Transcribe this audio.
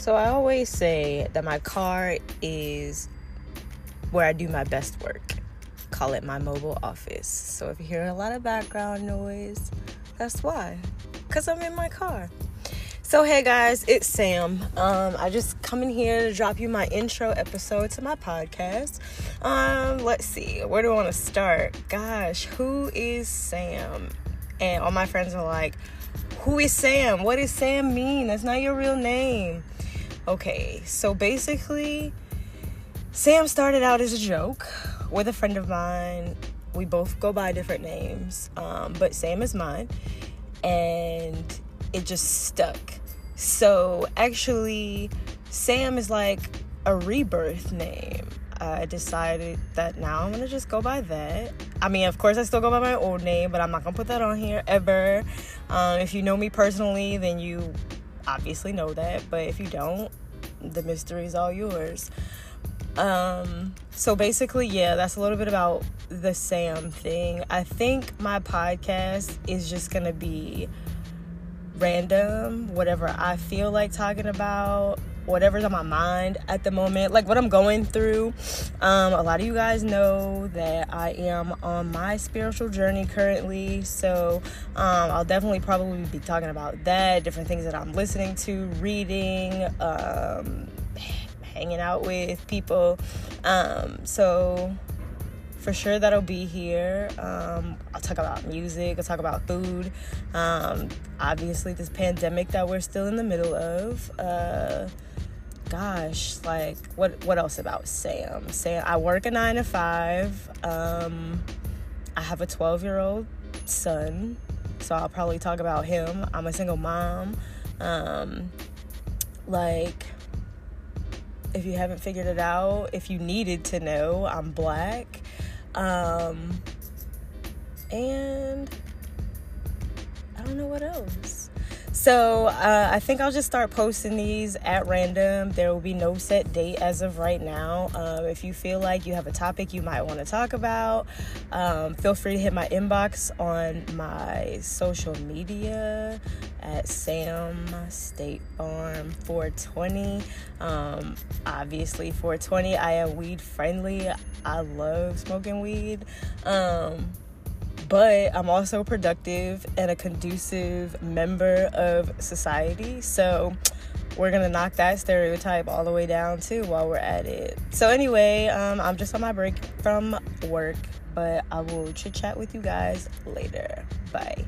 So I always say that my car is where I do my best work. Call it my mobile office. So if you hear a lot of background noise, that's why. Because I'm in my car. So hey guys, it's Sam. Um, I just come in here to drop you my intro episode to my podcast. Um, let's see, where do I want to start? Gosh, who is Sam? And all my friends are like, who is Sam? What does Sam mean? That's not your real name. Okay, so basically, Sam started out as a joke with a friend of mine. We both go by different names, um, but Sam is mine. And it just stuck. So actually, Sam is like a rebirth name. I decided that now I'm gonna just go by that. I mean, of course, I still go by my old name, but I'm not gonna put that on here ever. Um, if you know me personally, then you obviously know that. But if you don't, the mystery is all yours. Um, so basically, yeah, that's a little bit about the Sam thing. I think my podcast is just gonna be random, whatever I feel like talking about, whatever's on my mind at the moment, like what I'm going through. Um, a lot of you guys know that I am on my spiritual journey currently, so um, I'll definitely probably be talking about that, different things that I'm listening to, reading, um, hanging out with people. Um, so for sure that'll be here. Um, I'll talk about music, I'll talk about food. Um, obviously, this pandemic that we're still in the middle of. Uh, gosh, like what what else about Sam? Sam, I work a nine to five. Um, I have a twelve year old son, so I'll probably talk about him. I'm a single mom. Um, like if you haven't figured it out, if you needed to know, I'm black. Um, and I don't know what else. So uh, I think I'll just start posting these at random. There will be no set date as of right now. Um, if you feel like you have a topic you might want to talk about, um, feel free to hit my inbox on my social media at Sam State Farm 420. Um, obviously, 420. I am weed friendly. I love smoking weed. Um, but I'm also productive and a conducive member of society. So we're gonna knock that stereotype all the way down too while we're at it. So anyway, um, I'm just on my break from work, but I will chit chat with you guys later. Bye.